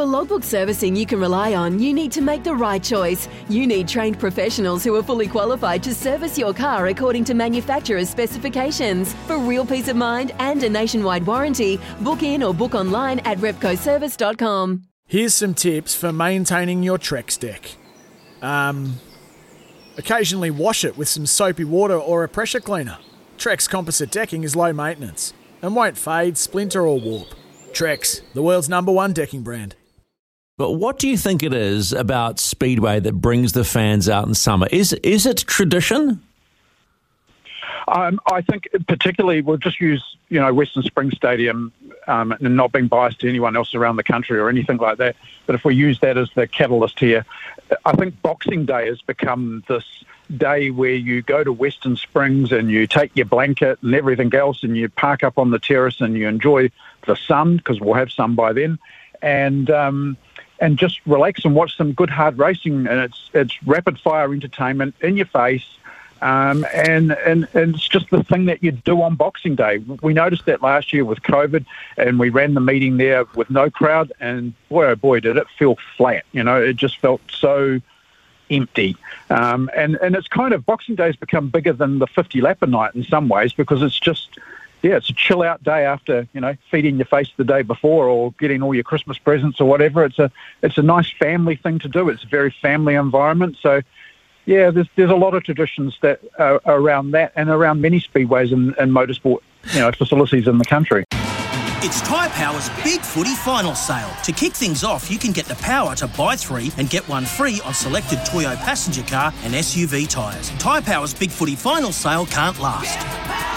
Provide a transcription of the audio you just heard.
For logbook servicing you can rely on, you need to make the right choice. You need trained professionals who are fully qualified to service your car according to manufacturer's specifications. For real peace of mind and a nationwide warranty, book in or book online at repcoservice.com. Here's some tips for maintaining your Trex deck. Um, occasionally wash it with some soapy water or a pressure cleaner. Trex composite decking is low maintenance and won't fade, splinter, or warp. Trex, the world's number one decking brand. But what do you think it is about Speedway that brings the fans out in summer? Is is it tradition? Um, I think particularly we'll just use you know Western Springs Stadium um, and not being biased to anyone else around the country or anything like that. But if we use that as the catalyst here, I think Boxing Day has become this day where you go to Western Springs and you take your blanket and everything else and you park up on the terrace and you enjoy the sun because we'll have sun by then, and um, and just relax and watch some good hard racing and it's it's rapid fire entertainment in your face. Um, and, and and it's just the thing that you do on Boxing Day. We noticed that last year with COVID, and we ran the meeting there with no crowd, and boy oh boy did it feel flat. You know, it just felt so empty. Um, and and it's kind of Boxing Day has become bigger than the 50 lap a night in some ways because it's just yeah, it's a chill out day after you know feeding your face the day before or getting all your Christmas presents or whatever. It's a it's a nice family thing to do. It's a very family environment. So yeah, there's there's a lot of traditions that are around that and around many speedways and, and motorsport you know facilities in the country. It's Tyre Power's Big Footy Final Sale. To kick things off, you can get the power to buy three and get one free on selected Toyo passenger car and SUV tyres. Tyre Power's Big Footy Final Sale can't last.